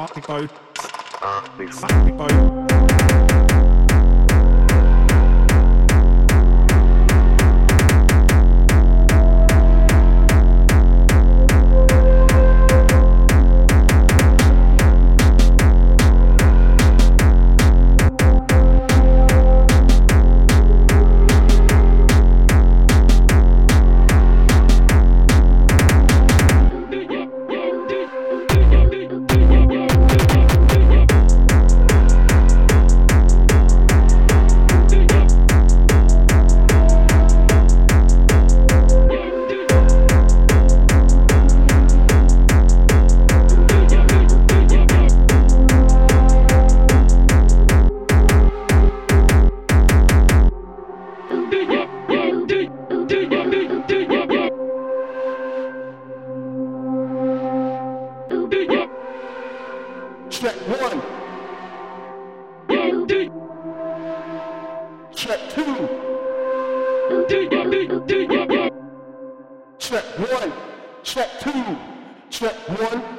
party boat. Ah, party boat. Check one. Check two. Check one. Check two. Check one.